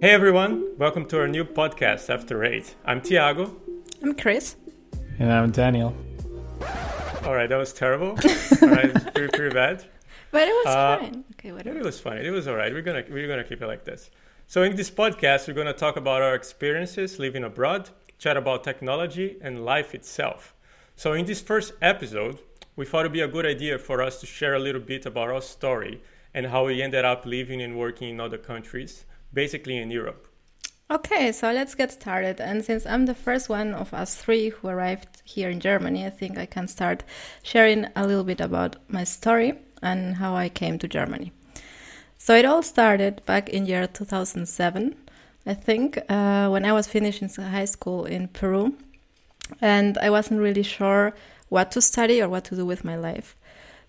Hey everyone, welcome to our new podcast After Eight. I'm Tiago. I'm Chris. And I'm Daniel. All right, that was terrible. all right, was pretty, pretty bad. But it was Uh, fine. Okay, whatever. It was funny. It was all right. We're gonna we're gonna keep it like this. So in this podcast, we're gonna talk about our experiences living abroad, chat about technology and life itself. So in this first episode, we thought it'd be a good idea for us to share a little bit about our story and how we ended up living and working in other countries, basically in Europe. Okay, so let's get started. And since I'm the first one of us three who arrived here in Germany, I think I can start sharing a little bit about my story and how I came to Germany. So it all started back in year 2007, I think, uh, when I was finishing high school in Peru, and I wasn't really sure what to study or what to do with my life.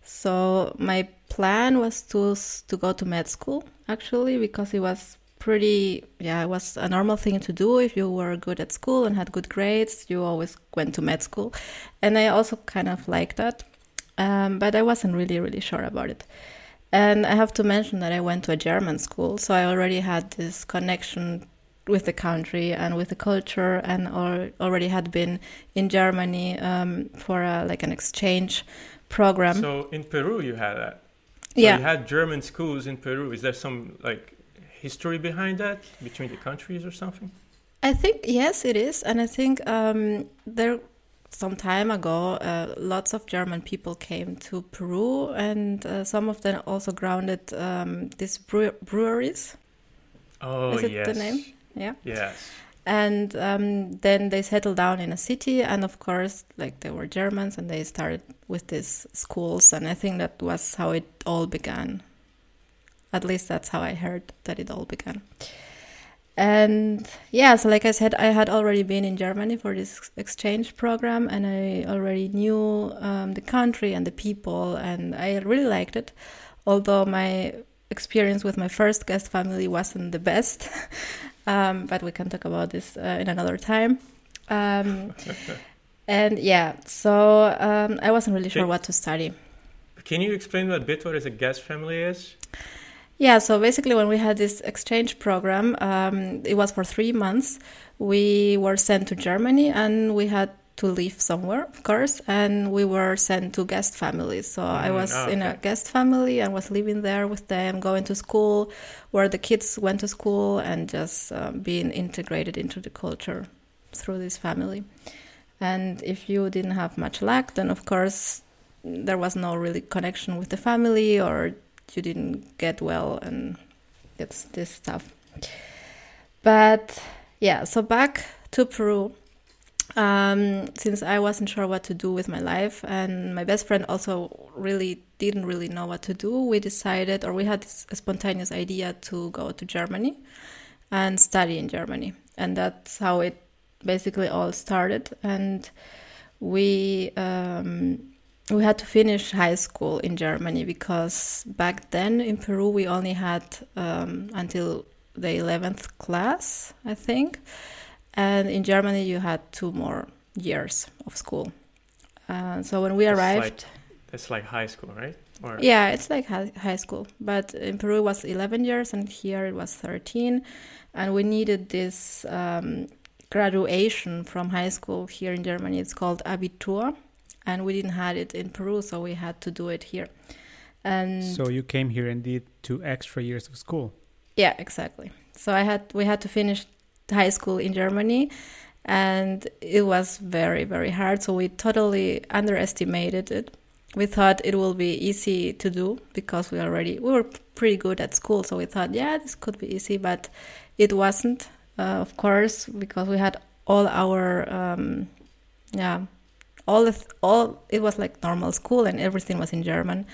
So my plan was to to go to med school actually because it was pretty yeah it was a normal thing to do if you were good at school and had good grades you always went to med school. And i also kind of liked that um, but i wasn't really really sure about it. And i have to mention that i went to a german school so i already had this connection with the country and with the culture and al- already had been in germany um, for a, like an exchange program. So in Peru, you had that. So yeah You had German schools in Peru. Is there some like history behind that between the countries or something? I think yes, it is, and I think um, there some time ago, uh, lots of German people came to Peru, and uh, some of them also grounded um, these brew- breweries. Oh Is it yes. the name? Yeah, Yes. And um, then they settled down in a city, and of course, like they were Germans, and they started with these schools, and I think that was how it all began. At least that's how I heard that it all began. And yeah, so like I said, I had already been in Germany for this exchange program, and I already knew um, the country and the people, and I really liked it. Although my experience with my first guest family wasn't the best, um, but we can talk about this uh, in another time. Um, and yeah, so um, I wasn't really sure what to study. Can you explain what bit what is a guest family is? Yeah, so basically, when we had this exchange program, um, it was for three months. We were sent to Germany and we had to live somewhere, of course, and we were sent to guest families. So I Mm, was ah, in a guest family and was living there with them, going to school where the kids went to school and just um, being integrated into the culture through this family. And if you didn't have much luck, then of course there was no really connection with the family or you didn't get well and it's this stuff. But yeah, so back to Peru. Um, since I wasn't sure what to do with my life, and my best friend also really didn't really know what to do, we decided, or we had this spontaneous idea to go to Germany and study in Germany, and that's how it basically all started. And we um, we had to finish high school in Germany because back then in Peru we only had um, until the 11th class, I think. And in Germany you had two more years of school. Uh, so when we That's arrived, it's like high school, right? Or yeah, it's like hi- high school. But in Peru it was 11 years and here it was 13. And we needed this um, graduation from high school here in Germany. It's called Abitur. And we didn't have it in Peru, so we had to do it here. And So you came here and did two extra years of school. yeah, exactly. So I had we had to finish high school in Germany and it was very very hard so we totally underestimated it. We thought it will be easy to do because we already we were pretty good at school so we thought yeah this could be easy but it wasn't uh, of course because we had all our um, yeah all the th- all it was like normal school and everything was in German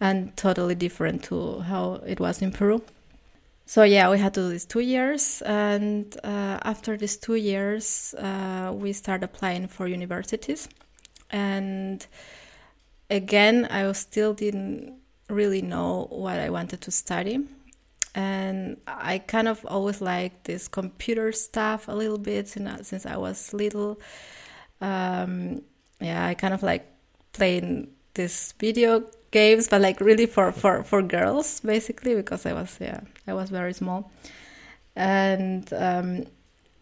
and totally different to how it was in Peru. So yeah, we had to do these two years, and uh, after these two years, uh, we started applying for universities, and again, I still didn't really know what I wanted to study, and I kind of always liked this computer stuff a little bit since I was little. Um, yeah, I kind of like playing this video games, but like really for for for girls basically because I was yeah I was very small, and um,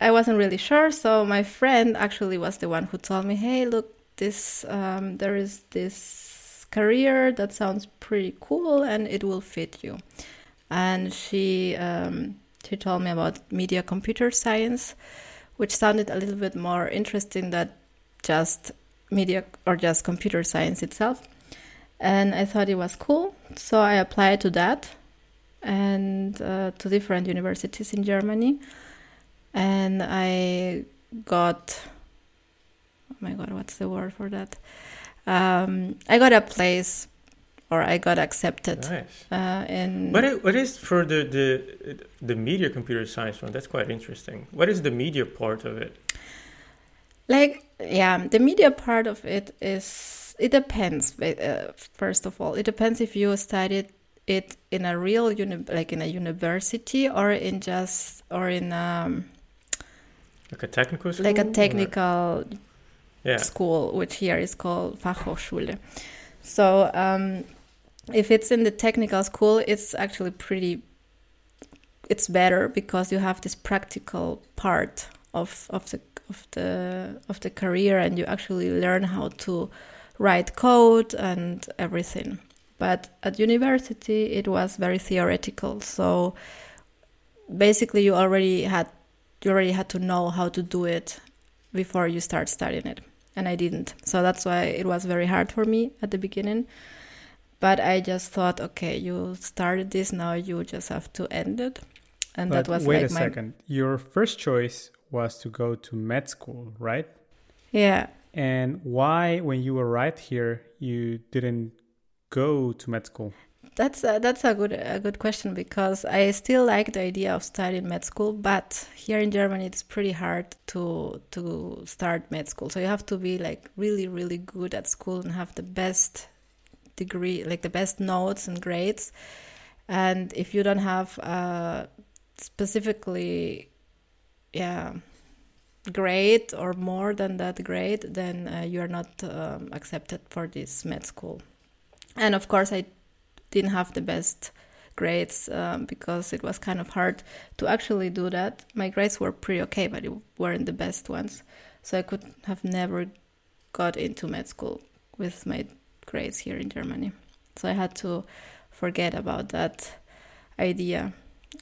I wasn't really sure. So my friend actually was the one who told me, "Hey, look, this um, there is this career that sounds pretty cool and it will fit you." And she um, she told me about media computer science, which sounded a little bit more interesting than just media or just computer science itself. And I thought it was cool, so I applied to that and uh, to different universities in Germany. And I got, oh my god, what's the word for that? Um, I got a place or I got accepted. Nice. Uh, in What is, what is for the, the the media computer science one? That's quite interesting. What is the media part of it? like yeah the media part of it is it depends uh, first of all it depends if you studied it in a real uni- like in a university or in just or in um, Like a technical school? like a technical Yeah. school which here is called Fachhochschule so um, if it's in the technical school it's actually pretty it's better because you have this practical part of of the of the of the career and you actually learn how to write code and everything but at university it was very theoretical. So basically you already had you already had to know how to do it before you start studying it. And I didn't. So that's why it was very hard for me at the beginning. But I just thought okay you started this now you just have to end it. And But that was wait like a my second. Your first choice was to go to med school, right? yeah. And why, when you arrived here, you didn't go to med school? That's a, that's a good a good question because I still like the idea of studying med school, but here in Germany it's pretty hard to to start med school. So you have to be like really really good at school and have the best degree, like the best notes and grades. And if you don't have uh, specifically, yeah, grade or more than that grade, then uh, you are not um, accepted for this med school. And of course, I didn't have the best grades um, because it was kind of hard to actually do that. My grades were pretty okay, but it weren't the best ones. So I could have never got into med school with my grades here in Germany. So I had to forget about that idea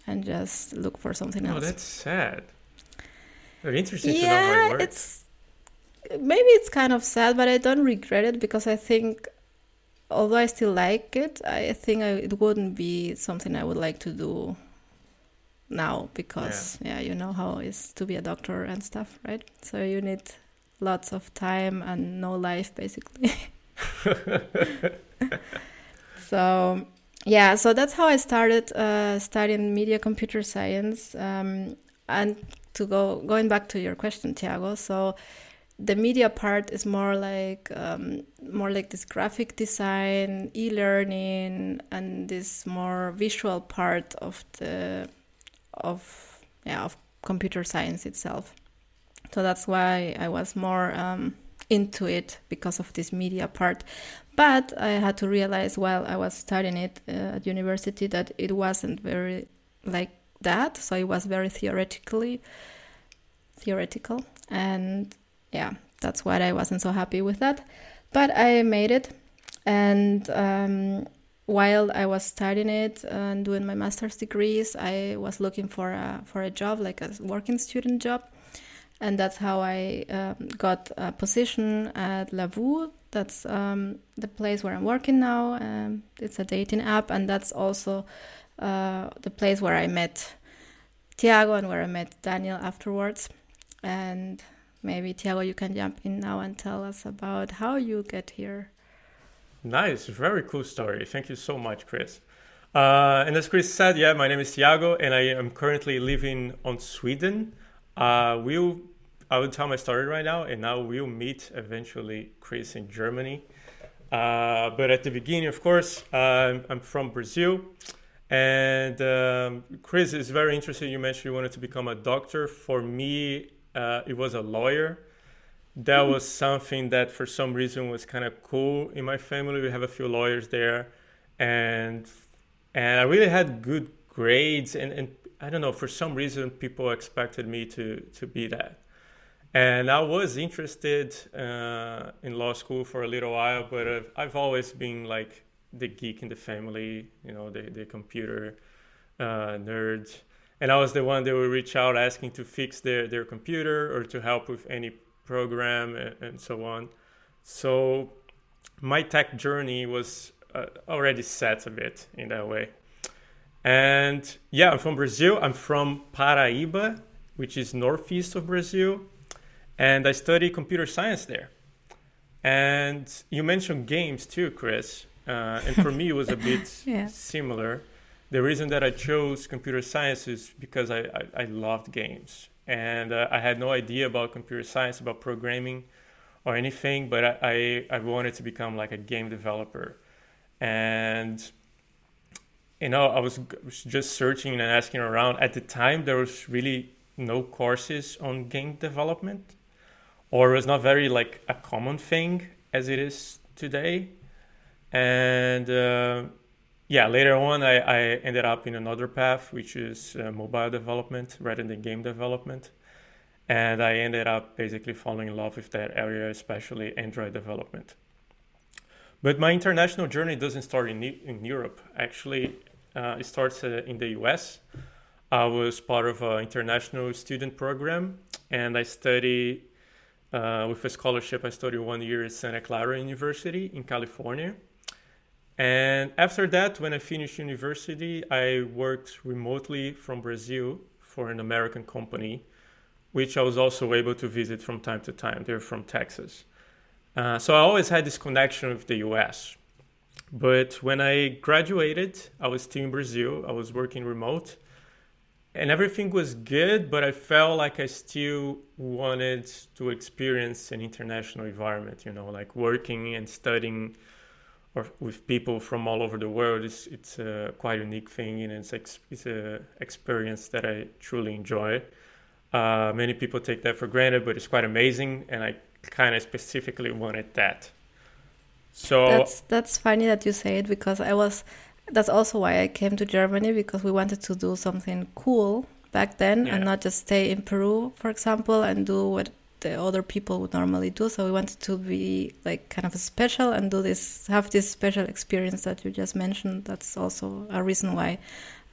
and just look for something else. Oh, that's sad. Very interesting to know how it works. it's maybe it's kind of sad, but I don't regret it because I think, although I still like it, I think I, it wouldn't be something I would like to do now because yeah. you know how it is to be a doctor and stuff, right? So you need lots of time and no life basically. so yeah, so that's how I started uh, studying media computer science. Um, and to go going back to your question, Tiago, so the media part is more like um, more like this graphic design, e-learning, and this more visual part of the of yeah of computer science itself. So that's why I was more um, into it because of this media part. But I had to realize while I was studying it uh, at university that it wasn't very like that. So it was very theoretically theoretical, and yeah, that's why I wasn't so happy with that. But I made it, and um, while I was studying it and doing my master's degrees, I was looking for a for a job, like a working student job, and that's how I um, got a position at Lovoo. That's um, the place where I'm working now. Um, it's a dating app, and that's also uh, the place where I met Tiago and where I met Daniel afterwards. And maybe Tiago, you can jump in now and tell us about how you get here. Nice, very cool story. Thank you so much, Chris. Uh, and as Chris said, yeah, my name is Tiago, and I am currently living on Sweden. Uh, we'll, I will tell my story right now, and now we'll meet eventually Chris in Germany. Uh, but at the beginning, of course, uh, I'm from Brazil, and um, Chris is very interesting. You mentioned you wanted to become a doctor. For me, uh, it was a lawyer that was something that for some reason was kind of cool in my family. We have a few lawyers there, and and I really had good grades, and, and I don't know for some reason people expected me to to be that, and I was interested uh, in law school for a little while, but I've, I've, always been like the geek in the family, you know, the the computer uh, nerd. And I was the one that would reach out asking to fix their, their computer or to help with any program and, and so on. So my tech journey was uh, already set a bit in that way. And yeah, I'm from Brazil. I'm from Paraíba, which is northeast of Brazil. And I study computer science there. And you mentioned games too, Chris. Uh, and for me, it was a bit yeah. similar. The reason that I chose computer science is because I, I, I loved games and uh, I had no idea about computer science, about programming, or anything. But I, I, I wanted to become like a game developer, and you know I was just searching and asking around. At the time, there was really no courses on game development, or it was not very like a common thing as it is today, and. Uh, yeah, later on, I, I ended up in another path, which is uh, mobile development rather than game development. And I ended up basically falling in love with that area, especially Android development. But my international journey doesn't start in, in Europe. Actually, uh, it starts uh, in the US. I was part of an international student program, and I studied uh, with a scholarship. I studied one year at Santa Clara University in California and after that, when I finished university, I worked remotely from Brazil for an American company, which I was also able to visit from time to time. They're from Texas. Uh, so I always had this connection with the US. But when I graduated, I was still in Brazil. I was working remote and everything was good, but I felt like I still wanted to experience an international environment, you know, like working and studying or with people from all over the world it's it's a quite unique thing and it's ex- it's a experience that I truly enjoy. Uh, many people take that for granted, but it's quite amazing, and I kind of specifically wanted that. So that's that's funny that you say it because I was. That's also why I came to Germany because we wanted to do something cool back then yeah. and not just stay in Peru, for example, and do what the other people would normally do. So we wanted to be like kind of special and do this, have this special experience that you just mentioned. That's also a reason why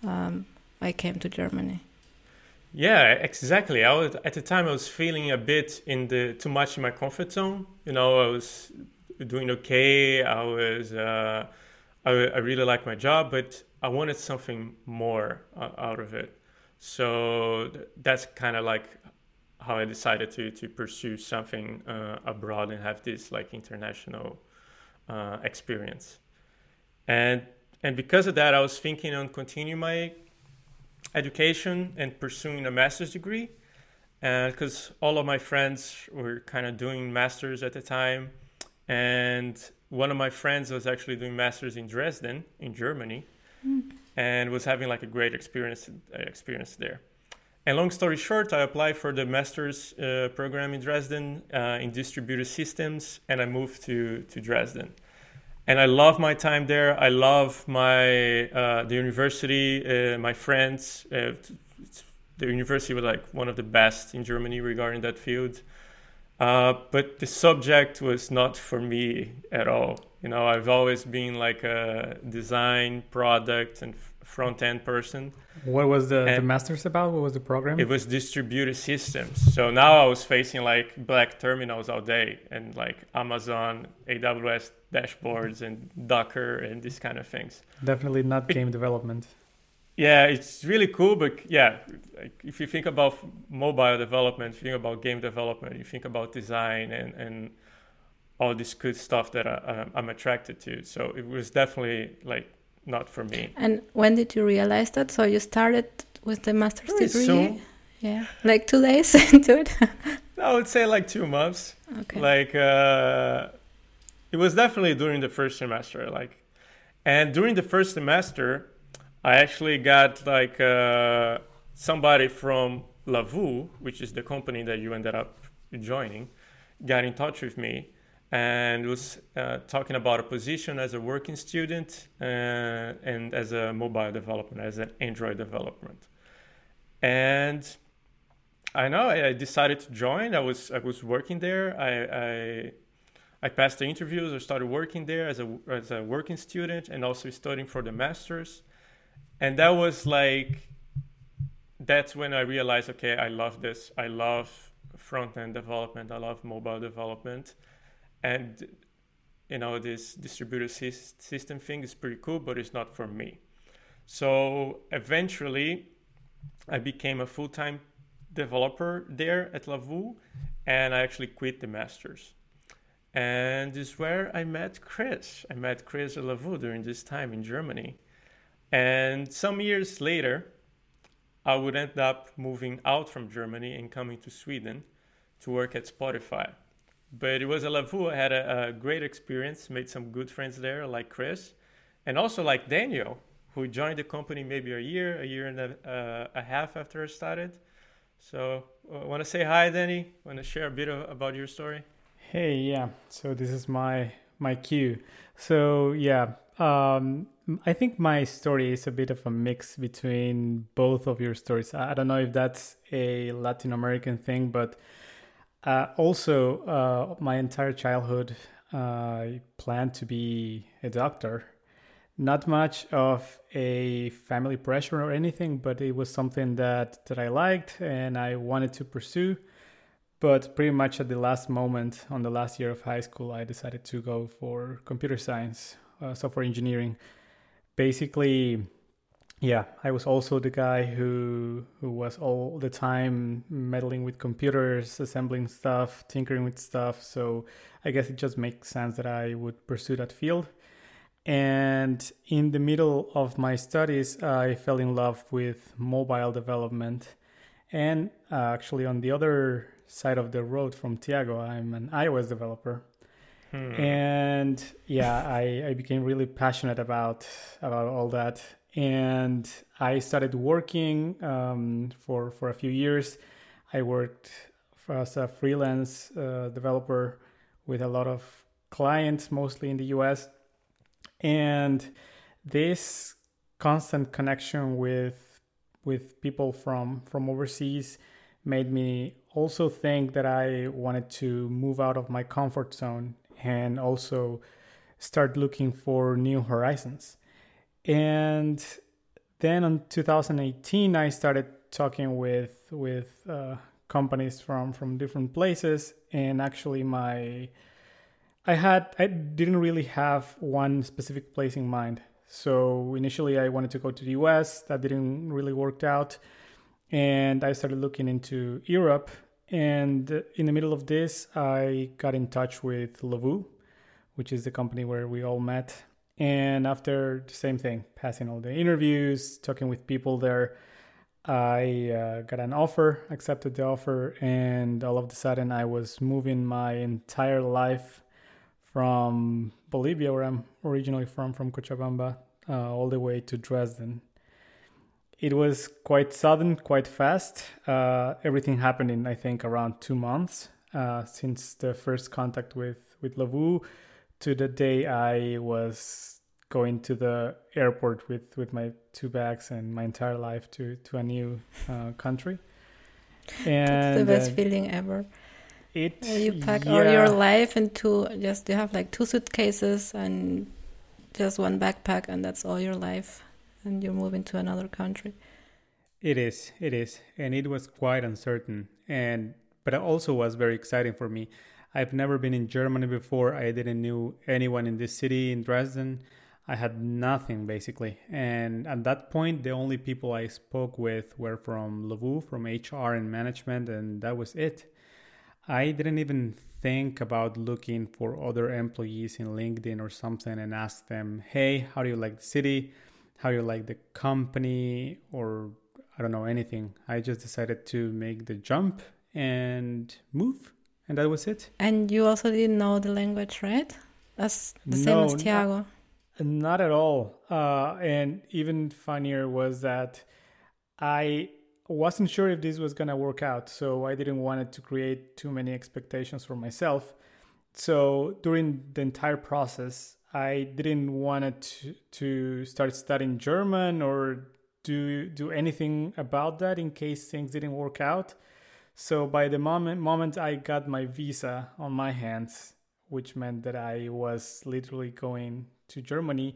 um, I came to Germany. Yeah, exactly. I was at the time I was feeling a bit in the too much in my comfort zone. You know, I was doing okay. I was uh, I, I really liked my job, but I wanted something more uh, out of it. So that's kind of like how I decided to to pursue something uh, abroad and have this like international uh, experience. And and because of that, I was thinking on continuing my education and pursuing a master's degree, and because all of my friends were kind of doing masters at the time, and one of my friends was actually doing masters in Dresden in Germany, mm. and was having like a great experience experience there. And long story short, I applied for the master's uh, program in Dresden uh, in distributed systems, and I moved to to Dresden. And I love my time there. I love my uh, the university, uh, my friends. Uh, the university was like one of the best in Germany regarding that field. Uh, but the subject was not for me at all. You know, I've always been like a design, product, and front end person. What was the, the master's about? What was the program? It was distributed systems. So now I was facing like black terminals all day and like Amazon, AWS dashboards and Docker and these kind of things. Definitely not game development. Yeah, it's really cool, but yeah, like if you think about mobile development, if you think about game development, you think about design and, and all this good stuff that I, I'm attracted to. So it was definitely like not for me. And when did you realize that? So you started with the master's Very degree? Soon. Yeah, like two days into it. I would say like two months. Okay. Like uh, it was definitely during the first semester. Like, and during the first semester, I actually got like uh, somebody from Lovoo, which is the company that you ended up joining. got in touch with me and was uh, talking about a position as a working student uh, and as a mobile development, as an Android development. And I know I decided to join. I was I was working there. I, I I passed the interviews. I started working there as a as a working student and also studying for the masters. And that was like that's when I realized, okay, I love this. I love front end development. I love mobile development, and you know this distributed system thing is pretty cool, but it's not for me. So eventually, I became a full time developer there at Lovoo and I actually quit the masters. And this is where I met Chris. I met Chris at Lovoo during this time in Germany. And some years later, I would end up moving out from Germany and coming to Sweden to work at Spotify. But it was a Lovoo. I had a, a great experience, made some good friends there, like Chris, and also like Daniel, who joined the company maybe a year, a year and a, uh, a half after I started. So, uh, want to say hi, Danny? Want to share a bit of, about your story? Hey, yeah. So this is my my cue. So yeah, um, I think my story is a bit of a mix between both of your stories. I don't know if that's a Latin American thing, but uh, also uh, my entire childhood, uh, I planned to be a doctor. Not much of a family pressure or anything, but it was something that that I liked and I wanted to pursue. But pretty much at the last moment, on the last year of high school, I decided to go for computer science, uh, software engineering. Basically, yeah, I was also the guy who who was all the time meddling with computers, assembling stuff, tinkering with stuff. So I guess it just makes sense that I would pursue that field. And in the middle of my studies, I fell in love with mobile development. And uh, actually, on the other side of the road from Tiago. I'm an iOS developer. Hmm. And yeah, I, I became really passionate about about all that. And I started working um, for for a few years. I worked as a freelance uh, developer with a lot of clients, mostly in the US. And this constant connection with with people from from overseas made me also think that I wanted to move out of my comfort zone and also start looking for new horizons. And then in 2018, I started talking with with uh, companies from from different places, and actually my I had I didn't really have one specific place in mind. So initially, I wanted to go to the US. That didn't really work out and I started looking into Europe. And in the middle of this, I got in touch with Lovoo, which is the company where we all met. And after the same thing, passing all the interviews, talking with people there, I uh, got an offer, accepted the offer, and all of a sudden I was moving my entire life from Bolivia, where I'm originally from, from Cochabamba, uh, all the way to Dresden it was quite sudden, quite fast. Uh, everything happened in, I think, around two months uh, since the first contact with, with Lovoo to the day I was going to the airport with, with my two bags and my entire life to, to a new uh, country. And, That's the best uh, feeling ever. It, you pack yeah. all your life into just, you have like two suitcases and just one backpack, and that's all your life and you're moving to another country. It is, it is, and it was quite uncertain, and but it also was very exciting for me. I've never been in Germany before. I didn't know anyone in this city in Dresden. I had nothing basically, and at that point, the only people I spoke with were from Lovoo, from HR and management, and that was it. I didn't even think about looking for other employees in LinkedIn or something and ask them, "Hey, how do you like the city?" how do you like the company or I don't know anything. I just decided to make the jump and move, and that was it. And you also didn't know the language, right? That's the same no, as Tiago. Not, not at all. Uh, and even funnier was that I wasn't sure if this was going to work out. So I didn't want it to create too many expectations for myself. So during the entire process, I didn't want to, to start studying German or do do anything about that in case things didn't work out. So by the moment moment I got my visa on my hands, which meant that I was literally going to Germany,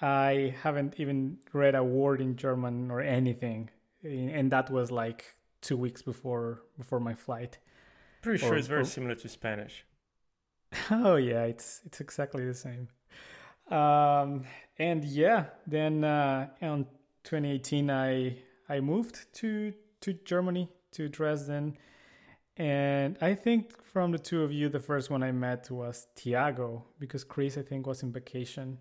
I haven't even read a word in German or anything, and that was like two weeks before before my flight. Pretty sure or, it's very or, similar to Spanish. Oh yeah, it's it's exactly the same. Um, and yeah, then uh, in 2018, I I moved to to Germany to Dresden, and I think from the two of you, the first one I met was Tiago because Chris I think was in vacation.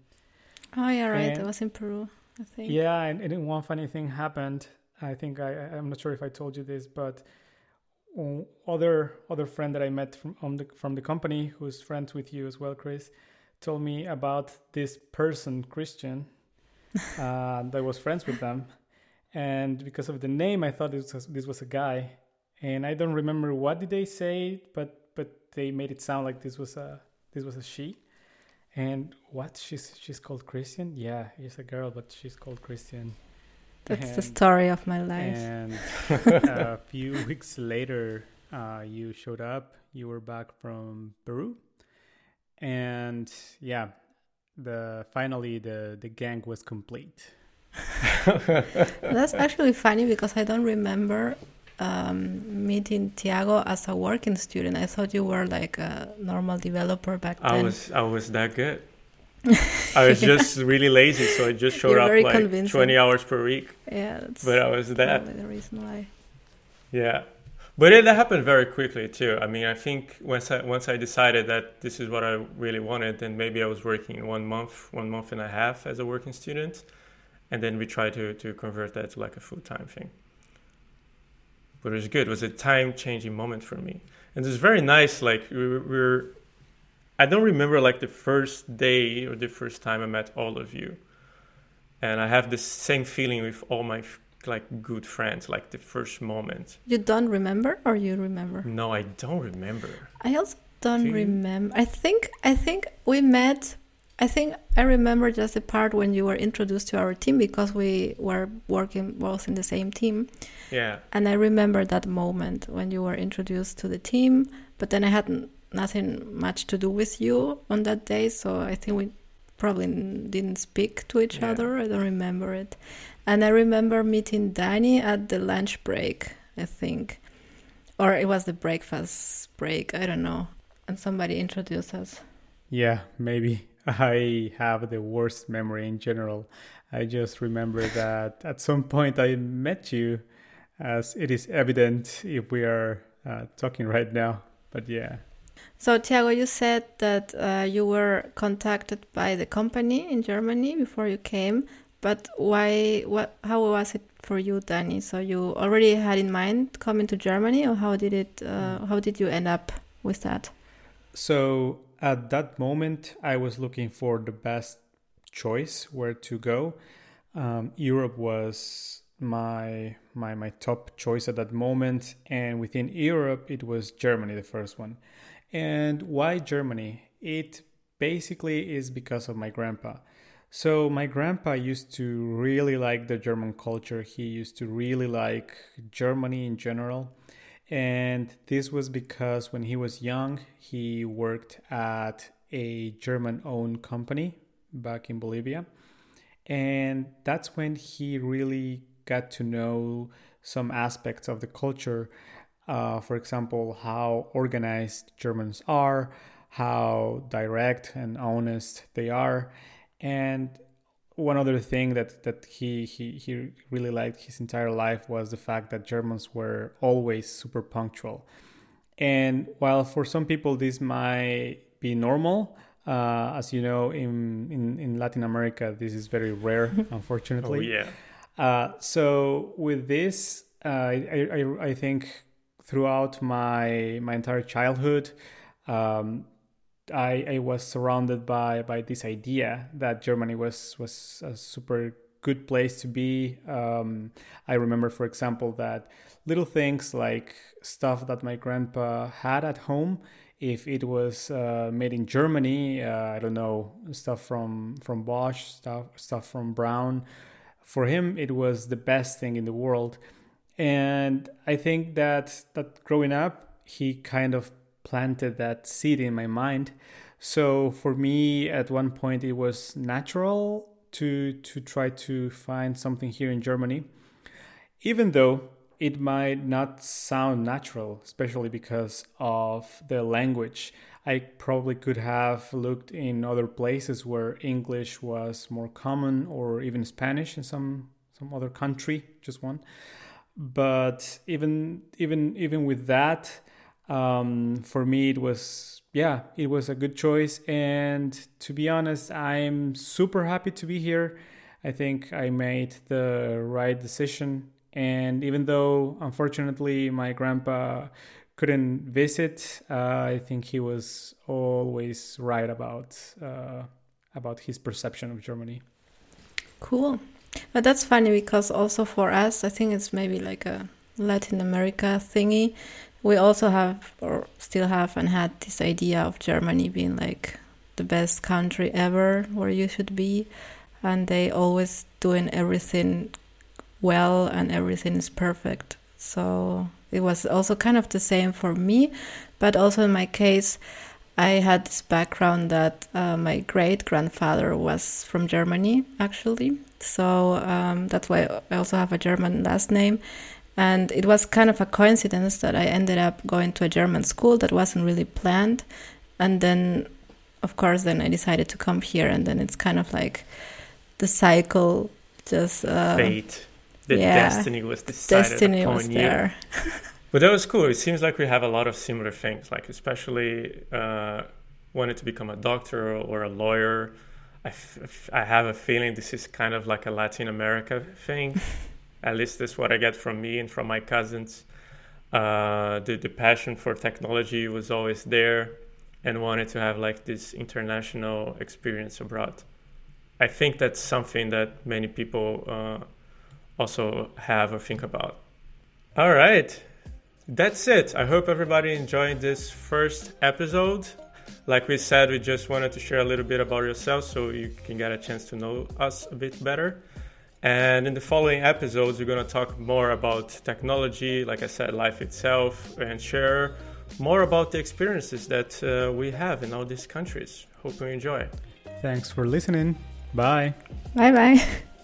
Oh yeah, right. And, I was in Peru. I think. Yeah, and, and one funny thing happened. I think I I'm not sure if I told you this, but other other friend that I met from the from the company who's friends with you as well, Chris, told me about this person Christian uh, that was friends with them, and because of the name, I thought this was, this was a guy, and I don't remember what did they say, but but they made it sound like this was a this was a she. And what she's she's called Christian? Yeah, she's a girl, but she's called Christian. That's and, the story of my life. And a few weeks later, uh, you showed up. You were back from Peru, and yeah, the finally the the gang was complete. That's actually funny because I don't remember um, meeting Tiago as a working student. I thought you were like a normal developer back then. I was I was that good. I was yeah. just really lazy, so I just showed You're up like convincing. 20 hours per week. Yeah, that's but I was that. the reason why. Yeah, but it happened very quickly too. I mean, I think once I once I decided that this is what I really wanted, then maybe I was working one month, one month and a half as a working student, and then we try to to convert that to like a full time thing. But it was good. It was a time changing moment for me, and it was very nice. Like we were, we were, I don't remember like the first day or the first time I met all of you, and I have the same feeling with all my like good friends, like the first moment. You don't remember, or you remember? No, I don't remember. I also don't Do remember. I think I think we met. I think I remember just the part when you were introduced to our team because we were working both in the same team. Yeah. And I remember that moment when you were introduced to the team, but then I had nothing much to do with you on that day, so I think we probably didn't speak to each yeah. other. I don't remember it. And I remember meeting Danny at the lunch break, I think. Or it was the breakfast break, I don't know. And somebody introduced us. Yeah, maybe. I have the worst memory in general. I just remember that at some point I met you, as it is evident if we are uh, talking right now. But yeah. So, Tiago, you said that uh, you were contacted by the company in Germany before you came but why? What? How was it for you, Danny? So you already had in mind coming to Germany, or how did it? Uh, how did you end up with that? So at that moment, I was looking for the best choice where to go. Um, Europe was my my my top choice at that moment, and within Europe, it was Germany, the first one. And why Germany? It basically is because of my grandpa. So my grandpa used to really like the German culture. He used to really like Germany in general. And this was because when he was young, he worked at a German owned company back in Bolivia. And that's when he really got to know some aspects of the culture. Uh, for example, how organized Germans are, how direct and honest they are and one other thing that that he he he really liked his entire life was the fact that Germans were always super punctual. And while for some people this might be normal, uh, as you know, in, in, in Latin America, this is very rare, unfortunately. oh, yeah. Uh, so with this, uh, I, I, I think throughout my my entire childhood, um, I, I was surrounded by by this idea that Germany was was a super good place to be. Um, I remember, for example, that little things like stuff that my grandpa had at home. If it was uh, made in Germany, uh, I don't know stuff from from Bosch, stuff stuff from Braun. For him, it was the best thing in the world, and I think that that growing up, he kind of planted that seed in my mind. So for me, at one point, it was natural to to try to find something here in Germany, even though it might not sound natural, especially because of the language. I probably could have looked in other places where English was more common or even Spanish in some some other country, just one. But even even even with that, um, for me it was yeah, it was a good choice. And to be honest, I'm super happy to be here. I think I made the right decision and even though, unfortunately, my grandpa couldn't visit, uh, I think he was always right about uh, about his perception of Germany. Cool, but that's funny because also for us, I think it's maybe like a Latin America thingy. We also have, or still have, and had this idea of Germany being like the best country ever where you should be, and they always doing everything well and everything is perfect. So it was also kind of the same for me, but also in my case, I had this background that uh, my great grandfather was from Germany, actually. So um, that's why I also have a German last name. And it was kind of a coincidence that I ended up going to a German school that wasn't really planned. And then, of course, then I decided to come here. And then it's kind of like the cycle just. Uh, Fate the yeah, destiny was decided destiny upon was there. you. but that was cool. It seems like we have a lot of similar things, like especially uh, wanted to become a doctor or a lawyer. I, f- I have a feeling this is kind of like a Latin America thing. At least that's what I get from me and from my cousins. Uh, the, the passion for technology was always there and wanted to have like this international experience abroad. I think that's something that many people uh, also have or think about. All right, that's it. I hope everybody enjoyed this first episode. Like we said, we just wanted to share a little bit about yourself so you can get a chance to know us a bit better. And in the following episodes, we're going to talk more about technology, like I said, life itself, and share more about the experiences that uh, we have in all these countries. Hope you enjoy. Thanks for listening. Bye. Bye bye.